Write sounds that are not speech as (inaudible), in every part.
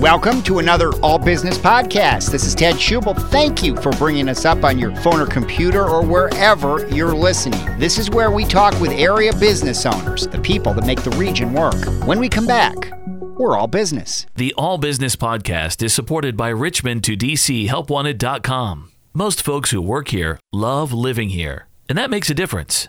Welcome to another All Business podcast. This is Ted Schubel. Thank you for bringing us up on your phone or computer or wherever you're listening. This is where we talk with area business owners, the people that make the region work. When we come back, we're all business. The All Business podcast is supported by Richmond to DC HelpWanted.com. Most folks who work here love living here, and that makes a difference.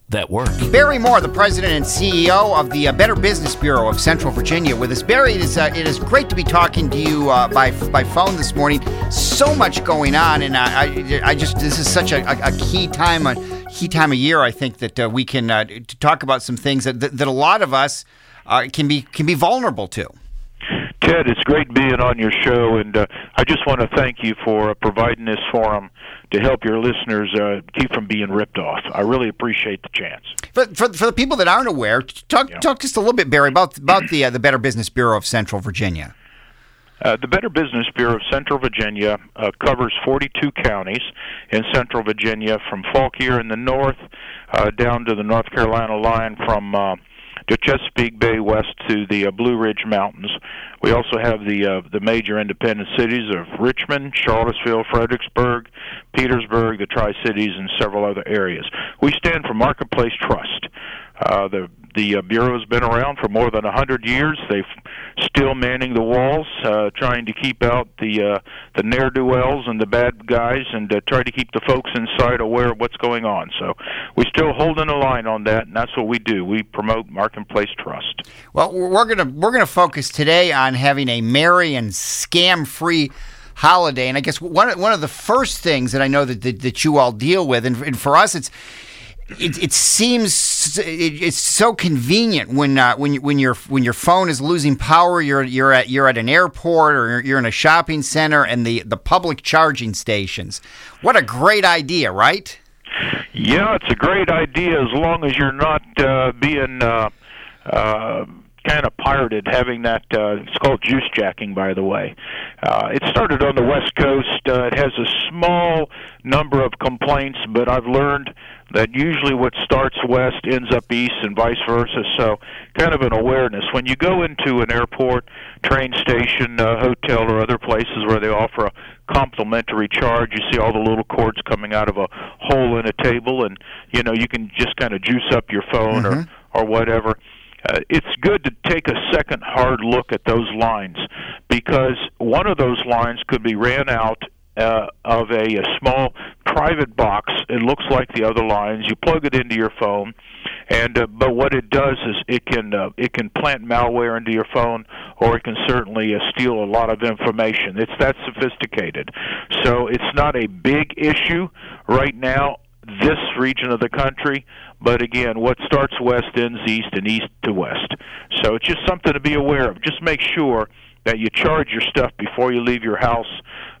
that work. Barry Moore, the president and CEO of the uh, Better Business Bureau of Central Virginia, with us. Barry, it is uh, it is great to be talking to you uh, by by phone this morning. So much going on, and I I, I just this is such a, a, a key time a key time of year. I think that uh, we can uh, to talk about some things that that, that a lot of us uh, can be can be vulnerable to. Ted, it's great being on your show, and uh, I just want to thank you for uh, providing this forum to help your listeners uh, keep from being ripped off. I really appreciate the chance. For, for, for the people that aren't aware, talk yeah. talk just a little bit, Barry, about about the uh, the Better Business Bureau of Central Virginia. Uh, the Better Business Bureau of Central Virginia uh, covers 42 counties in Central Virginia, from Fauquier in the north uh, down to the North Carolina line, from uh, to Chesapeake Bay west to the uh, Blue Ridge Mountains. We also have the uh, the major independent cities of Richmond, Charlottesville, Fredericksburg, Petersburg, the Tri Cities, and several other areas. We stand for Marketplace Trust. Uh, the the uh, bureau has been around for more than a hundred years. They've still manning the walls, uh, trying to keep out the uh, the ne'er do wells and the bad guys, and uh, try to keep the folks inside aware of what's going on. So we're still holding a line on that, and that's what we do. We promote marketplace trust. Well, we're gonna we're gonna focus today on having a merry and scam free holiday, and I guess one one of the first things that I know that that, that you all deal with, and, and for us, it's it, it seems it, it's so convenient when uh, when when your when your phone is losing power, you're you're at you're at an airport or you're, in a shopping center, and the the public charging stations. What a great idea, right? Yeah, it's a great idea as long as you're not uh, being. Uh, uh, kind of pirated having that uh it's called juice jacking by the way uh it started on the west coast uh, it has a small number of complaints but i've learned that usually what starts west ends up east and vice versa. So, kind of an awareness. When you go into an airport, train station, uh, hotel, or other places where they offer a complimentary charge, you see all the little cords coming out of a hole in a table, and you know you can just kind of juice up your phone mm-hmm. or or whatever. Uh, it's good to take a second hard look at those lines because one of those lines could be ran out uh, of a, a small private box. It looks like the other lines. You plug it into your phone, and uh, but what it does is it can uh, it can plant malware into your phone, or it can certainly uh, steal a lot of information. It's that sophisticated. So it's not a big issue right now. This region of the country, but again, what starts west ends east, and east to west. So it's just something to be aware of. Just make sure that you charge your stuff before you leave your house,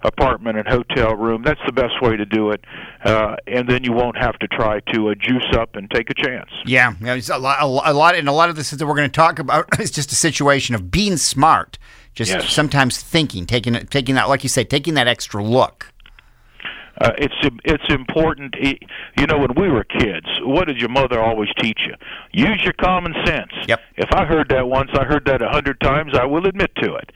apartment, and hotel room. That's the best way to do it, uh, and then you won't have to try to uh, juice up and take a chance. Yeah, a lot, a lot, and a lot of this that we're going to talk about (laughs) is just a situation of being smart. Just yes. sometimes thinking, taking taking that, like you say, taking that extra look. Uh, it's it's important. You know, when we were kids, what did your mother always teach you? Use your common sense. Yep. If I heard that once, I heard that a hundred times. I will admit to it.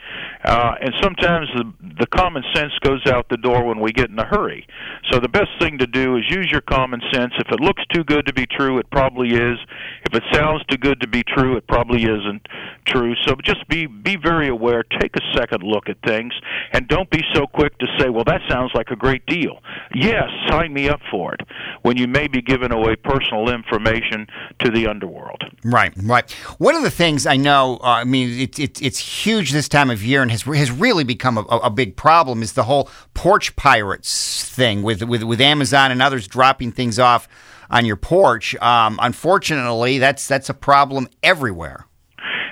Uh, and sometimes the the common sense goes out the door when we get in a hurry. So the best thing to do is use your common sense. If it looks too good to be true, it probably is. If it sounds too good to be true, it probably isn't true. So just be be very aware. Take a second look at things, and don't be so quick to say, "Well, that sounds like a great deal." Yes, sign me up for it. When you may be giving away personal information to the underworld. Right, right. One of the things I know, uh, I mean, it, it, it's huge this time of year and has has really become a, a big problem is the whole porch pirates thing with with with Amazon and others dropping things off on your porch. Um, unfortunately, that's that's a problem everywhere.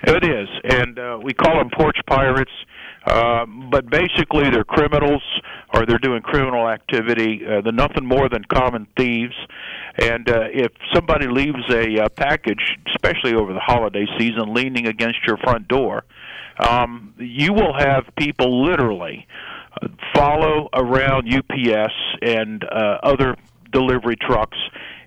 It is, and uh, we call them porch pirates Uh, but basically, they're criminals or they're doing criminal activity. Uh, they're nothing more than common thieves. And uh, if somebody leaves a uh, package, especially over the holiday season, leaning against your front door, um, you will have people literally follow around UPS and uh, other delivery trucks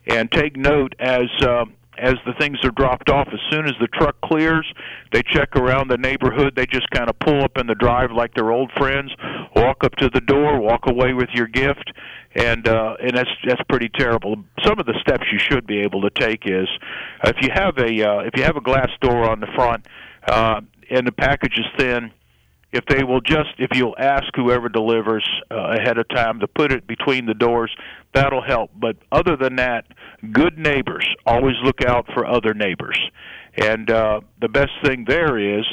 and take note as uh, as the things are dropped off. As soon as the truck clears, they check around the neighborhood. They just kind of pull up in the drive like they're old friends, walk up to the door, walk away with your gift, and uh, and that's that's pretty terrible. Some of the steps you should be able to take is if you have a uh, if you have a glass door on the front uh, and the package is thin if they will just if you'll ask whoever delivers uh, ahead of time to put it between the doors that'll help. But other than that good neighbors always look out for other neighbors. And uh the best thing there is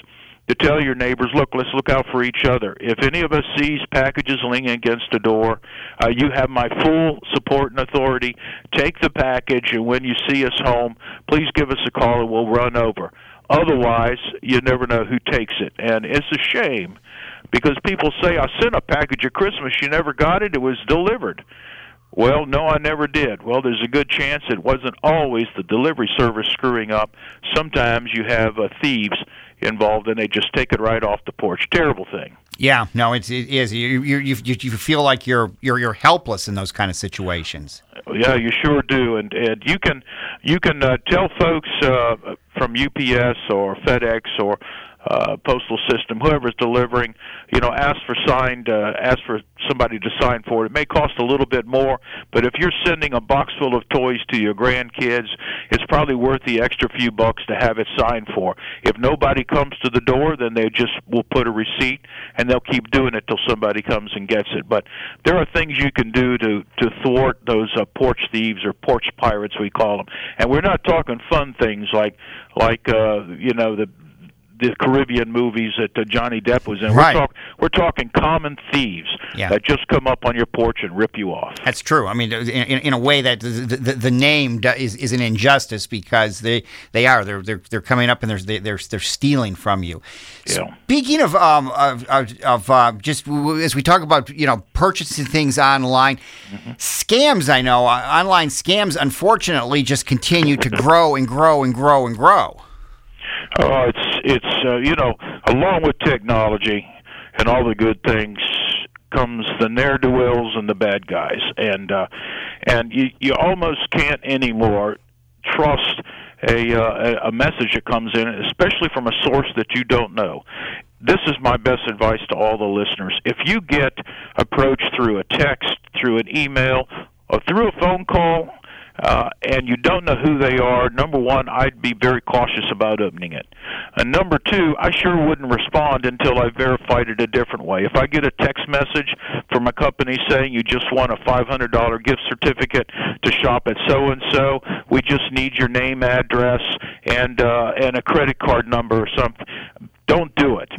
to tell your neighbors look let's look out for each other. If any of us sees packages leaning against a door uh, you have my full support and authority. Take the package and when you see us home please give us a call and we'll run over Otherwise, you never know who takes it. And it's a shame because people say, I sent a package at Christmas, you never got it, it was delivered. Well, no, I never did. Well, there's a good chance it wasn't always the delivery service screwing up. Sometimes you have uh, thieves involved and they just take it right off the porch. Terrible thing. Yeah, no, it's, it is. You, you, you, you feel like you're, you're, you're helpless in those kind of situations. Yeah, you sure do. And, and you can, you can uh, tell folks uh, from UPS or FedEx or uh, postal system, whoever's delivering, you know, ask for signed, uh, ask for somebody to sign for it. It may cost a little bit more, but if you're sending a box full of toys to your grandkids, it's probably worth the extra few bucks to have it signed for. If nobody comes to the door, then they just will put a receipt and they'll keep doing it till somebody comes and gets it. But there are things you can do to to thwart those uh, porch thieves or porch pirates we call them. And we're not talking fun things like like uh, you know the the Caribbean movies that uh, Johnny Depp was in. Right. We're, talk, we're talking common thieves Yeah. that just come up on your porch and rip you off. That's true. I mean, in, in, a way, that the, the, the name is, is an injustice because they, they are they're, they're they're coming up and they're they're they're stealing from you. Yeah. Speaking of um of of, uh, just as we talk about you know purchasing things online, scams. I know uh, online scams unfortunately just continue to grow and grow and grow and grow. Oh, it's it's uh, you know, along with technology and all the good things comes the ne'er do wells and the bad guys, and uh, and you you almost can't anymore trust a uh, a a message that comes in, especially from a source that you don't know. This is my best advice to all the listeners. If you get approached through a text, through an email, or through a phone call, uh, and you don't know who they are, number one, I'd be very cautious about opening it. And number two, I sure wouldn't respond until I verified it a different way. If I get a text message from a company saying you just won a $500 gift certificate to shop at so and so, we just need your name, address, and uh, and a credit card number or something. Don't do it.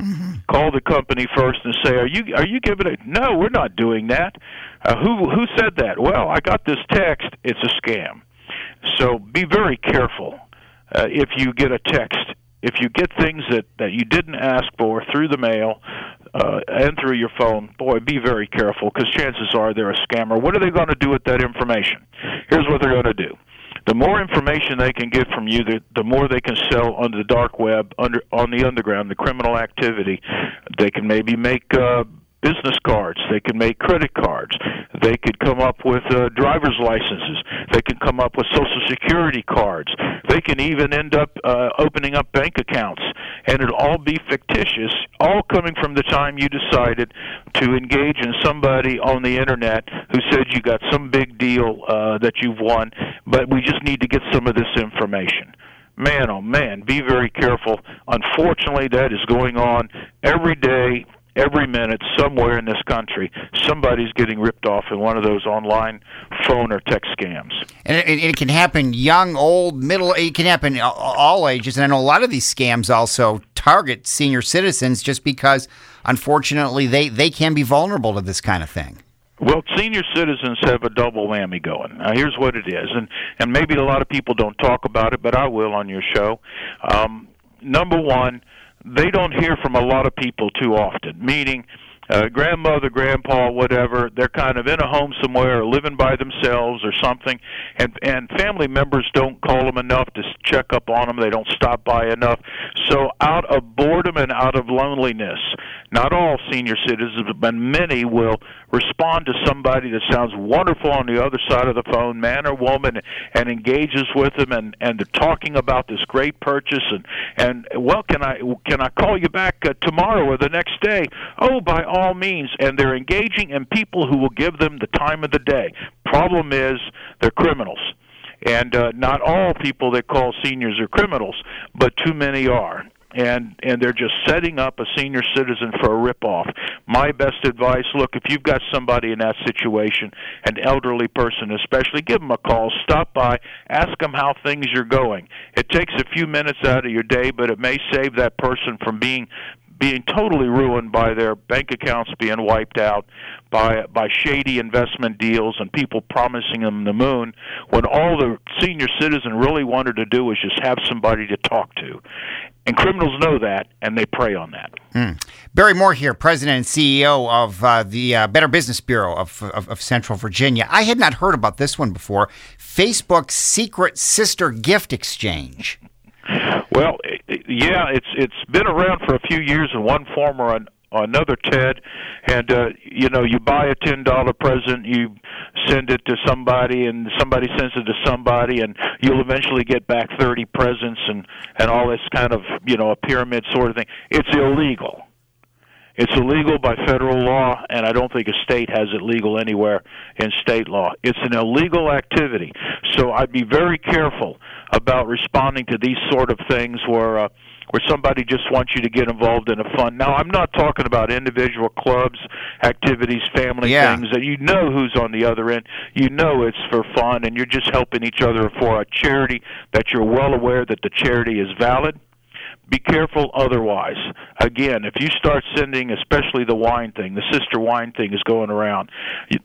Call the company first and say, "Are you are you giving it?" No, we're not doing that. Uh, who who said that? Well, I got this text. It's a scam. So be very careful uh, if you get a text. If you get things that that you didn't ask for through the mail uh, and through your phone, boy, be very careful because chances are they're a scammer. What are they going to do with that information? Here's what they're going to do the more information they can get from you, the, the more they can sell on the dark web, under on the underground, the criminal activity. They can maybe make uh, business cards. They can make credit cards. They could come up with uh, driver's licenses. They can come up with social security cards. They can even end up uh, opening up bank accounts, and it'll all be fictitious. All coming from the time you decided to engage in somebody on the internet who said you got some big deal uh, that you've won, but we just need to get some of this information man oh man be very careful unfortunately that is going on every day every minute somewhere in this country somebody's getting ripped off in one of those online phone or text scams And it, it can happen young, old, middle. It can happen all ages. And I know a lot of these scams also target senior citizens just because, unfortunately, they, they can be vulnerable to this kind of thing. Well, senior citizens have a double whammy going. Now, here's what it is, and and maybe a lot of people don't talk about it, but I will on your show. Um, number one, they don't hear from a lot of people too often. Meaning, uh, grandmother, grandpa, whatever, they're kind of in a home somewhere or living by themselves or something, and and family members don't call them enough to check up on them. They don't stop by enough. So out of boredom and out of loneliness, not all senior citizens, but many will respond to somebody that sounds wonderful on the other side of the phone, man or woman, and engages with them, and and they're talking about this great purchase, and and well, can I can I call you back uh, tomorrow or the next day? Oh, by all means, and they're engaging in people who will give them the time of the day. Problem is, they're criminals. And uh, not all people that call seniors are criminals, but too many are and and they're just setting up a senior citizen for a ripoff. My best advice: look, if you've got somebody in that situation, an elderly person especially, give them a call, stop by, ask them how things are going. It takes a few minutes out of your day, but it may save that person from being being totally ruined by their bank accounts being wiped out by by shady investment deals and people promising them the moon when all the senior citizen really wanted to do was just have somebody to talk to and criminals know that and they prey on that. Mm. barry moore here president and ceo of uh, the uh, better business bureau of, of, of central virginia. I had not heard about this one before. Facebook's secret sister gift exchange. Well, yeah, it's it's been around for a few years in one form or an, another, Ted. And uh, you know, you buy a ten dollar present, you send it to somebody, and somebody sends it to somebody, and you'll eventually get back thirty presents and and all this kind of you know a pyramid sort of thing. It's illegal. It's illegal by federal law, and I don't think a state has it legal anywhere in state law. It's an illegal activity. So I'd be very careful about responding to these sort of things where. Uh, where somebody just wants you to get involved in a fund. Now, I'm not talking about individual clubs, activities, family yeah. things that you know who's on the other end. You know it's for fun, and you're just helping each other for a charity that you're well aware that the charity is valid be careful otherwise. Again, if you start sending, especially the wine thing, the sister wine thing is going around.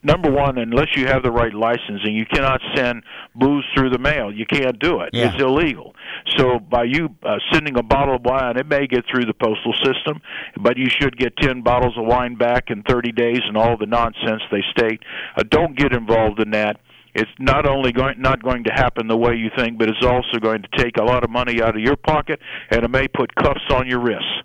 Number one, unless you have the right licensing, you cannot send booze through the mail. You can't do it. Yeah. It's illegal. So by you uh, sending a bottle of wine, it may get through the postal system, but you should get 10 bottles of wine back in 30 days and all the nonsense they state. Uh, don't get involved in that it's not only going not going to happen the way you think, but it's also going to take a lot of money out of your pocket, and it may put cuffs on your wrists.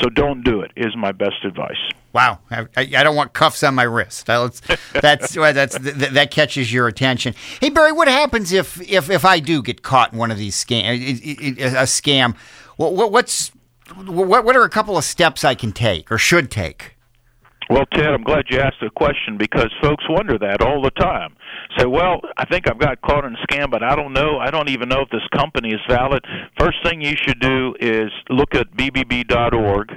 So don't do it. Is my best advice. Wow, I, I don't want cuffs on my wrist. That's that's that's that catches your attention. Hey Barry, what happens if if if I do get caught in one of these scam a scam? What, what's what what are a couple of steps I can take or should take? Well, Ted, I'm glad you asked the question because folks wonder that all the time. Say, well, I think I've got caught in a scam, but I don't know. I don't even know if this company is valid. First thing you should do is look at bbb.org,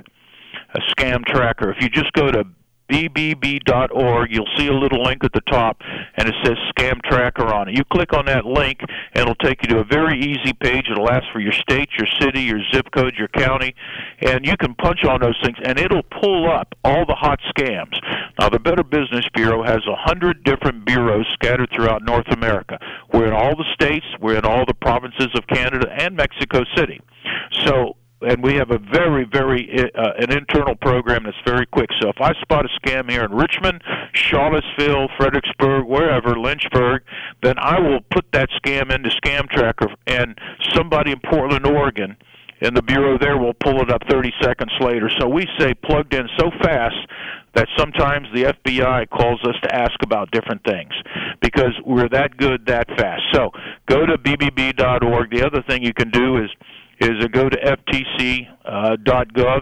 a scam tracker. If you just go to bbb.org. You'll see a little link at the top, and it says Scam Tracker on it. You click on that link, and it'll take you to a very easy page. It'll ask for your state, your city, your zip code, your county, and you can punch on those things, and it'll pull up all the hot scams. Now, the Better Business Bureau has a hundred different bureaus scattered throughout North America. We're in all the states, we're in all the provinces of Canada and Mexico City. So and we have a very, very uh, an internal program that's very quick. So if I spot a scam here in Richmond, Charlottesville, Fredericksburg, wherever, Lynchburg, then I will put that scam into Scam Tracker, and somebody in Portland, Oregon, and the bureau there will pull it up 30 seconds later. So we say plugged in so fast that sometimes the FBI calls us to ask about different things because we're that good that fast. So go to bbb.org. The other thing you can do is is to go to ftc.gov uh,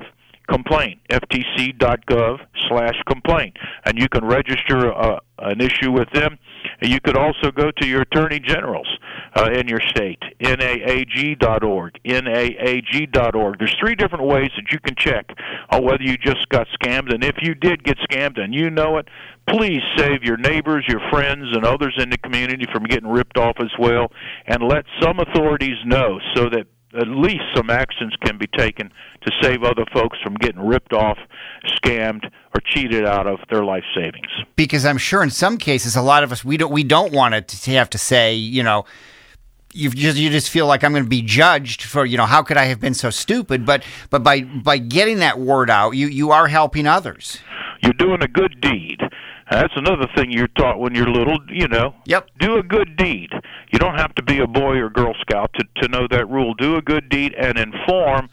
complaint ftc.gov slash complaint. And you can register uh, an issue with them. You could also go to your attorney generals uh, in your state naag.org naag.org there's three different ways that you can check on whether you just got scammed. And if you did get scammed and you know it please save your neighbors your friends and others in the community from getting ripped off as well. And let some authorities know so that at least some actions can be taken to save other folks from getting ripped off, scammed, or cheated out of their life savings. Because I'm sure in some cases, a lot of us we don't we don't want to have to say, you know, you just you just feel like I'm going to be judged for you know how could I have been so stupid? But but by by getting that word out, you you are helping others. You're doing a good deed. That's another thing you're taught when you're little, you know. Yep. Do a good deed. You don't have to be a boy or girl scout to to know that rule. Do a good deed and inform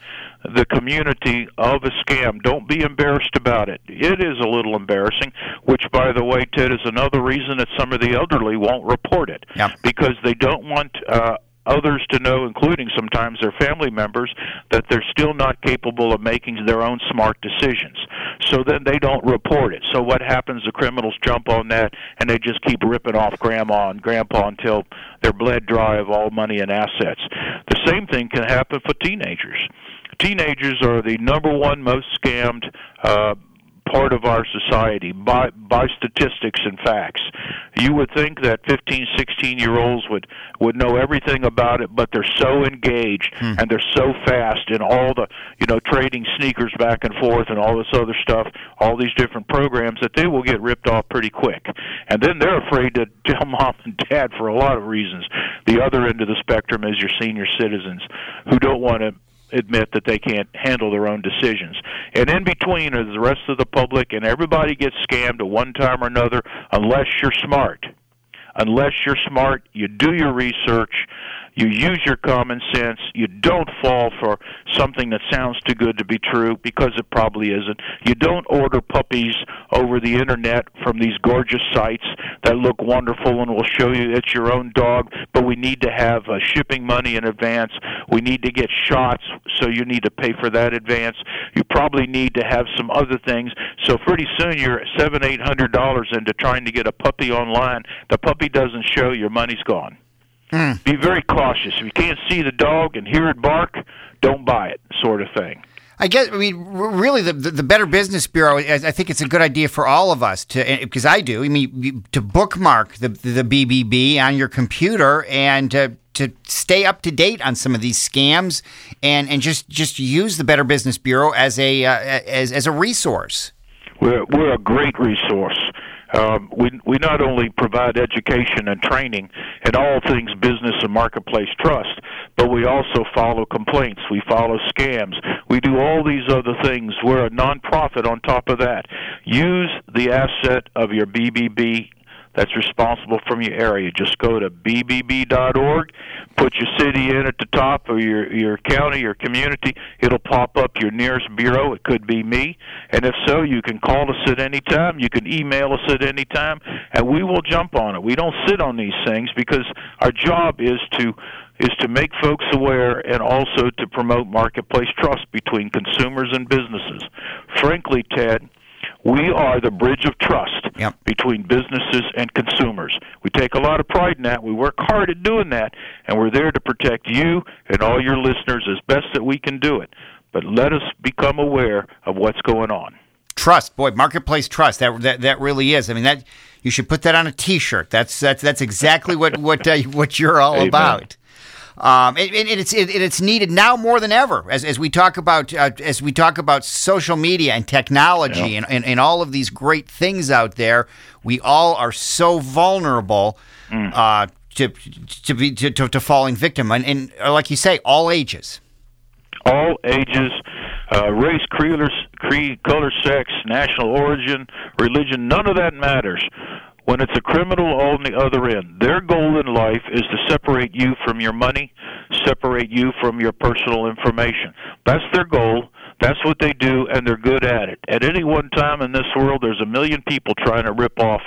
the community of a scam. Don't be embarrassed about it. It is a little embarrassing, which by the way, Ted is another reason that some of the elderly won't report it Yep. because they don't want uh others to know, including sometimes their family members, that they're still not capable of making their own smart decisions. So then they don't report it. So what happens? The criminals jump on that and they just keep ripping off grandma and grandpa until they're bled dry of all money and assets. The same thing can happen for teenagers. Teenagers are the number one most scammed uh, part of our society by by statistics and facts. You would think that 15, 16 year olds would would know everything about it, but they're so engaged hmm. and they're so fast in all the you know trading sneakers back and forth and all this other stuff, all these different programs that they will get ripped off pretty quick. And then they're afraid to (laughs) tell mom and dad for a lot of reasons. The other end of the spectrum is your senior citizens who don't want to admit that they can't handle their own decisions. And in between is the rest of the public, and everybody gets scammed at one time or another unless you're smart. Unless you're smart, you do your research, you use your common sense, you don't fall for something that sounds too good to be true because it probably isn't. You don't order puppies over the internet from these gorgeous sites that look wonderful and will show you it's your own dog, but we need to have uh, shipping money in advance. We need to get shots, so you need to pay for that advance. You probably need to have some other things. So pretty soon you're seven, eight hundred dollars into trying to get a puppy online. The puppy doesn't show, your money's gone. Be very cautious. If you can't see the dog and hear it bark, don't buy it, sort of thing. I guess I mean really the, the Better Business Bureau. I I think it's a good idea for all of us to because I do. I mean to bookmark the the BBB on your computer and to to stay up to date on some of these scams and and just just use the Better Business Bureau as a uh, as as a resource. We're we're a great resource. Um, we we not only provide education and training in all things business and marketplace trust, but we also follow complaints. We follow scams. We do all these other things. We're a nonprofit on top of that. Use the asset of your BBB that's responsible from your area. Just go to bbb.org, put your city in at the top or your your county or community. It'll pop up your nearest bureau. It could be me, and if so, you can call us at any time. You can email us at any time, and we will jump on it. We don't sit on these things because our job is to is to make folks aware and also to promote marketplace trust between consumers and businesses. Frankly, Ted, we are the bridge of trust Yep. between businesses and consumers. We take a lot of pride in that. We work hard at doing that, and we're there to protect you and all your listeners as best that we can do it. But let us become aware of what's going on. Trust, boy, marketplace trust. That that that really is. I mean that you should put that on a T-shirt. That's that's that's exactly what what uh, (laughs) what you're all Amen. about. Um, and, and it's it, it's needed now more than ever as as we talk about uh, as we talk about social media and technology and, and and all of these great things out there. We all are so vulnerable. Uh, to to be to, to, to falling victim and, and uh, like you say, all ages. all ages, uh, race, creed, creed, color, sex, national origin, religion, none of that matters. When it's a criminal on the other end, their goal in life is to separate you from your money, separate you from your personal information. That's their goal. That's what they do, and they're good at it. At any one time in this world, there's a million people trying to rip off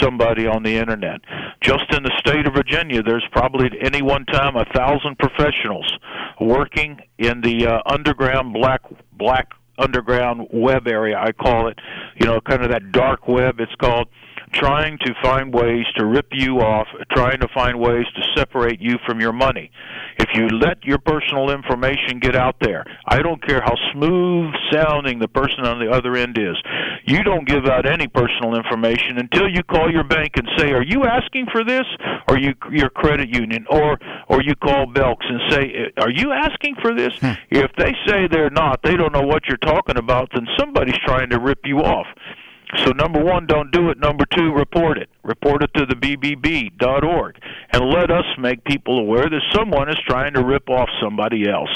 somebody on the internet. Just in the state of Virginia, there's probably at any one time a thousand professionals working in the uh, underground black black underground web area. I call it, you know, kind of that dark web. It's called trying to find ways to rip you off, trying to find ways to separate you from your money. If you let your personal information get out there, I don't care how smooth sounding the person on the other end is, you don't give out any personal information until you call your bank and say, "Are you asking for this?" or you your credit union or or you call Belks and say, "Are you asking for this?" Hmm. If they say they're not, they don't know what you're talking about, then somebody's trying to rip you off. So number one, don't do it. Number two, report it. Report it to the BBB.org. and let us make people aware that someone is trying to rip off somebody else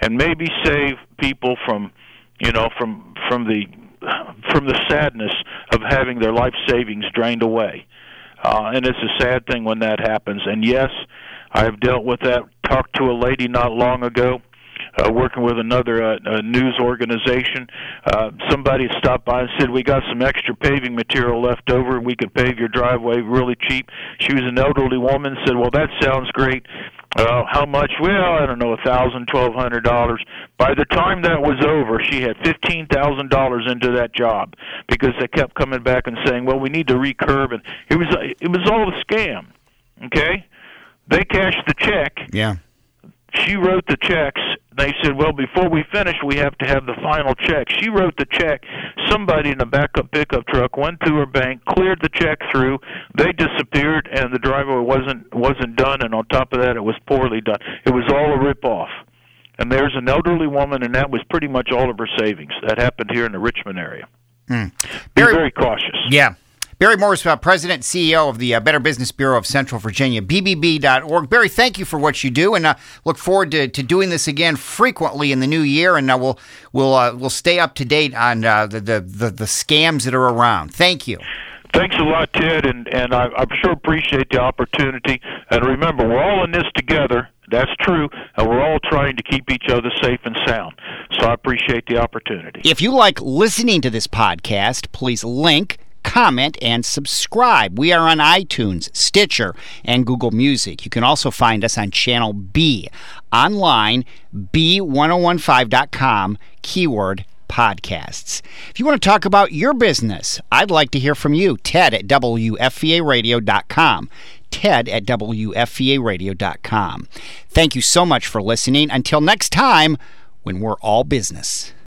and maybe save people from you know from from the from the sadness of having their life savings drained away uh and it's a sad thing when that happens and yes i have dealt with that talked to a lady not long ago uh, working with another uh, uh, news organization. Uh, somebody stopped by and said, "We got some extra paving material left over. and We could pave your driveway really cheap." She was an elderly woman. Said, "Well, that sounds great." Uh, how much? Well, I don't know, a thousand, twelve hundred dollars. By the time that was over, she had fifteen thousand dollars into that job because they kept coming back and saying, "Well, we need to recurb," and it was it was all a scam. Okay, they cashed the check. Yeah. She wrote the checks. They said, "Well, before we finish, we have to have the final check." She wrote the check. Somebody in a backup pickup truck went to her bank, cleared the check through. They disappeared, and the driver wasn't wasn't done. And on top of that, it was poorly done. It was all a rip off. And there's an elderly woman, and that was pretty much all of her savings. That happened here in the Richmond area. Hmm. Be Very- very cautious. Yeah. Barry Morris, uh, President and CEO of the uh, Better Business Bureau of Central Virginia, BBB.org. Barry, thank you for what you do, and uh, look forward to, to doing this again frequently in the new year. And uh, we'll we'll uh, we'll stay up to date on uh, the, the, the the scams that are around. Thank you. Thanks a lot, Ted, and and I, I sure appreciate the opportunity. And remember, we're all in this together. That's true, and we're all trying to keep each other safe and sound. So I appreciate the opportunity. If you like listening to this podcast, please link, comment, and subscribe. We are on iTunes, Stitcher, and Google Music. You can also find us on Channel B online, b1015.com, keyword podcasts. If you want to talk about your business, I'd like to hear from you. Ted at WFVAradio.com. Ted at WFVAradio.com. Thank you so much for listening. Until next time, when we're all business.